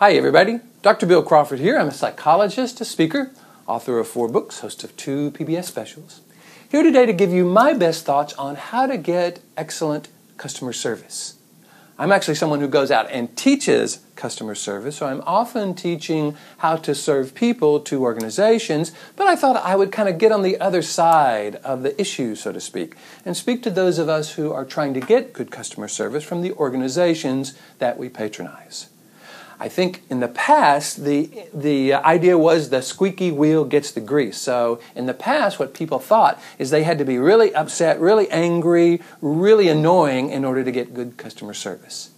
Hi, everybody. Dr. Bill Crawford here. I'm a psychologist, a speaker, author of four books, host of two PBS specials. Here today to give you my best thoughts on how to get excellent customer service. I'm actually someone who goes out and teaches customer service, so I'm often teaching how to serve people to organizations, but I thought I would kind of get on the other side of the issue, so to speak, and speak to those of us who are trying to get good customer service from the organizations that we patronize. I think in the past, the, the idea was the squeaky wheel gets the grease. So in the past, what people thought is they had to be really upset, really angry, really annoying in order to get good customer service.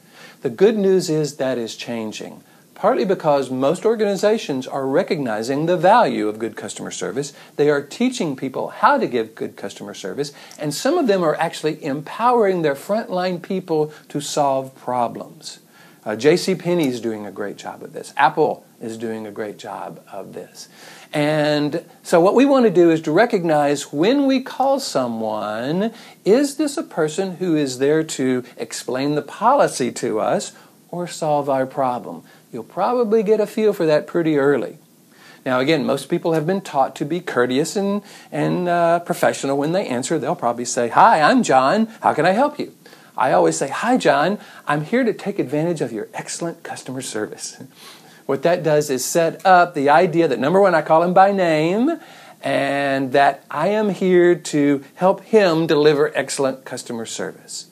The good news is that is changing. Partly because most organizations are recognizing the value of good customer service. They are teaching people how to give good customer service, and some of them are actually empowering their frontline people to solve problems. Uh, J.C. Penney is doing a great job of this. Apple is doing a great job of this. And so, what we want to do is to recognize when we call someone, is this a person who is there to explain the policy to us or solve our problem? You'll probably get a feel for that pretty early. Now, again, most people have been taught to be courteous and, and uh, professional when they answer. They'll probably say, Hi, I'm John. How can I help you? I always say, Hi, John, I'm here to take advantage of your excellent customer service. What that does is set up the idea that number one, I call him by name, and that I am here to help him deliver excellent customer service.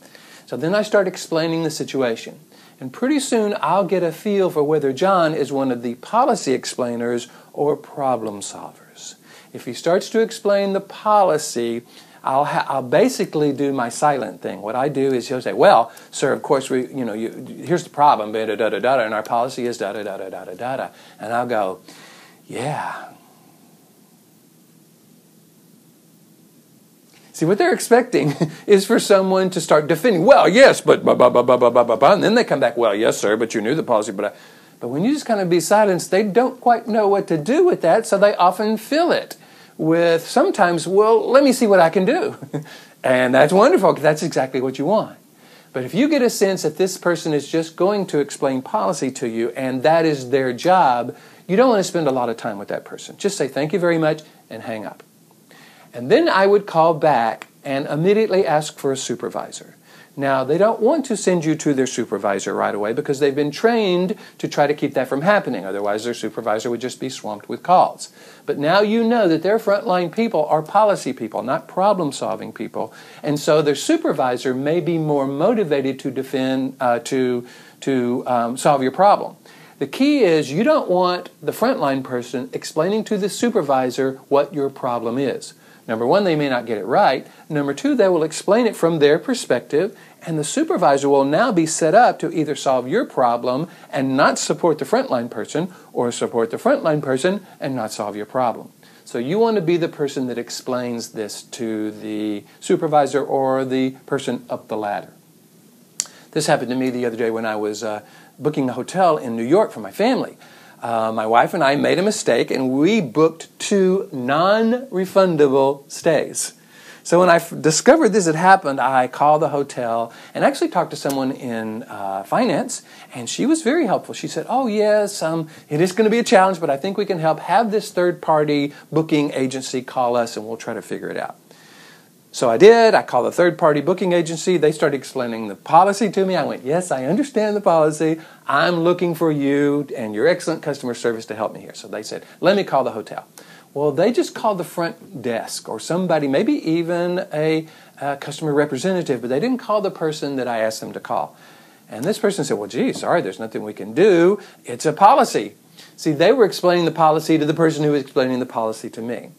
So then I start explaining the situation. And pretty soon I'll get a feel for whether John is one of the policy explainers or problem solvers. If he starts to explain the policy, I'll, ha- I'll basically do my silent thing. What I do is he'll say, "Well, sir, of course we, you know, you, here's the problem, da da da da da, and our policy is da da da da da da da," and I'll go, "Yeah." See, what they're expecting is for someone to start defending. Well, yes, but blah, blah, blah, blah, blah, blah, blah, and then they come back. Well, yes, sir, but you knew the policy, but I, but when you just kind of be silenced, they don't quite know what to do with that, so they often fill it with sometimes, well, let me see what I can do. and that's wonderful because that's exactly what you want. But if you get a sense that this person is just going to explain policy to you and that is their job, you don't want to spend a lot of time with that person. Just say thank you very much and hang up. And then I would call back and immediately ask for a supervisor. Now, they don't want to send you to their supervisor right away because they've been trained to try to keep that from happening. Otherwise, their supervisor would just be swamped with calls. But now you know that their frontline people are policy people, not problem solving people. And so their supervisor may be more motivated to defend, uh, to, to um, solve your problem. The key is you don't want the frontline person explaining to the supervisor what your problem is. Number one, they may not get it right. Number two, they will explain it from their perspective, and the supervisor will now be set up to either solve your problem and not support the frontline person, or support the frontline person and not solve your problem. So you want to be the person that explains this to the supervisor or the person up the ladder. This happened to me the other day when I was uh, booking a hotel in New York for my family. Uh, my wife and I made a mistake and we booked two non refundable stays. So when I f- discovered this had happened, I called the hotel and actually talked to someone in uh, finance, and she was very helpful. She said, "Oh yes, um, it is going to be a challenge, but I think we can help. Have this third-party booking agency call us, and we'll try to figure it out." So I did. I called a third party booking agency. They started explaining the policy to me. I went, Yes, I understand the policy. I'm looking for you and your excellent customer service to help me here. So they said, Let me call the hotel. Well, they just called the front desk or somebody, maybe even a, a customer representative, but they didn't call the person that I asked them to call. And this person said, Well, gee, sorry, there's nothing we can do. It's a policy. See, they were explaining the policy to the person who was explaining the policy to me.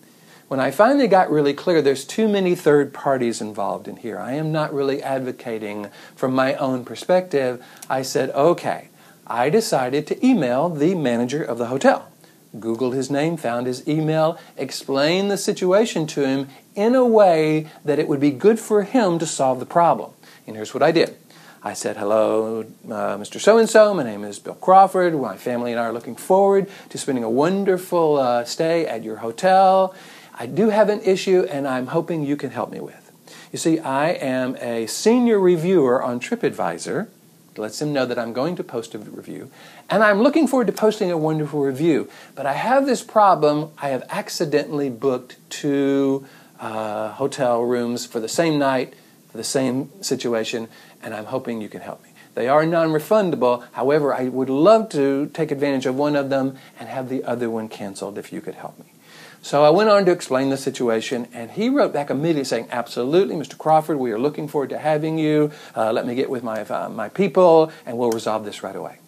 When I finally got really clear, there's too many third parties involved in here. I am not really advocating from my own perspective. I said, okay, I decided to email the manager of the hotel. Googled his name, found his email, explained the situation to him in a way that it would be good for him to solve the problem. And here's what I did. I said, Hello, uh, Mr. So and so. My name is Bill Crawford. My family and I are looking forward to spending a wonderful uh, stay at your hotel. I do have an issue and I'm hoping you can help me with. You see, I am a senior reviewer on TripAdvisor. It lets them know that I'm going to post a review. And I'm looking forward to posting a wonderful review. But I have this problem. I have accidentally booked two uh, hotel rooms for the same night, for the same situation, and I'm hoping you can help me. They are non refundable. However, I would love to take advantage of one of them and have the other one canceled if you could help me. So I went on to explain the situation, and he wrote back immediately saying, Absolutely, Mr. Crawford, we are looking forward to having you. Uh, let me get with my, uh, my people, and we'll resolve this right away.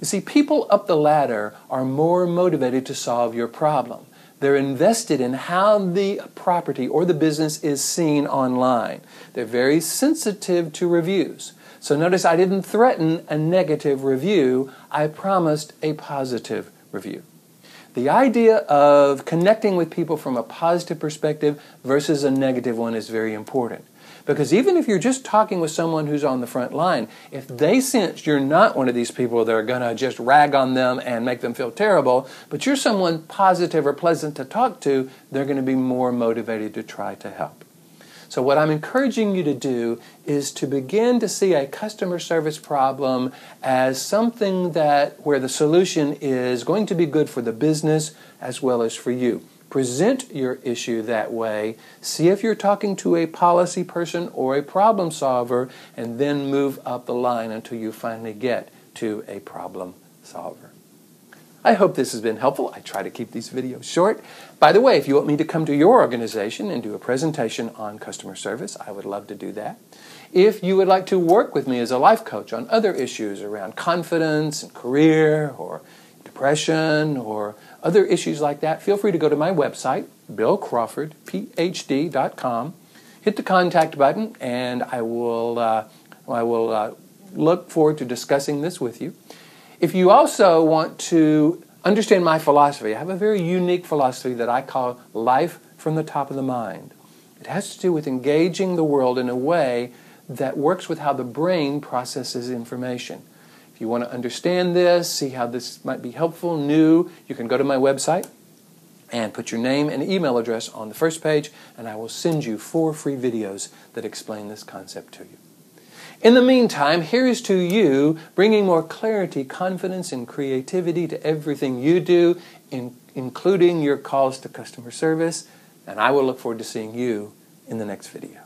You see, people up the ladder are more motivated to solve your problem. They're invested in how the property or the business is seen online. They're very sensitive to reviews. So notice I didn't threaten a negative review, I promised a positive review. The idea of connecting with people from a positive perspective versus a negative one is very important. Because even if you're just talking with someone who's on the front line, if they sense you're not one of these people that are going to just rag on them and make them feel terrible, but you're someone positive or pleasant to talk to, they're going to be more motivated to try to help. So, what I'm encouraging you to do is to begin to see a customer service problem as something that where the solution is going to be good for the business as well as for you. Present your issue that way. See if you're talking to a policy person or a problem solver, and then move up the line until you finally get to a problem solver. I hope this has been helpful. I try to keep these videos short. By the way, if you want me to come to your organization and do a presentation on customer service, I would love to do that. If you would like to work with me as a life coach on other issues around confidence and career or depression or other issues like that, feel free to go to my website, billcrawfordphd.com, hit the contact button, and I will, uh, I will uh, look forward to discussing this with you. If you also want to understand my philosophy, I have a very unique philosophy that I call life from the top of the mind. It has to do with engaging the world in a way that works with how the brain processes information. If you want to understand this, see how this might be helpful, new, you can go to my website and put your name and email address on the first page, and I will send you four free videos that explain this concept to you. In the meantime, here is to you bringing more clarity, confidence, and creativity to everything you do, in, including your calls to customer service. And I will look forward to seeing you in the next video.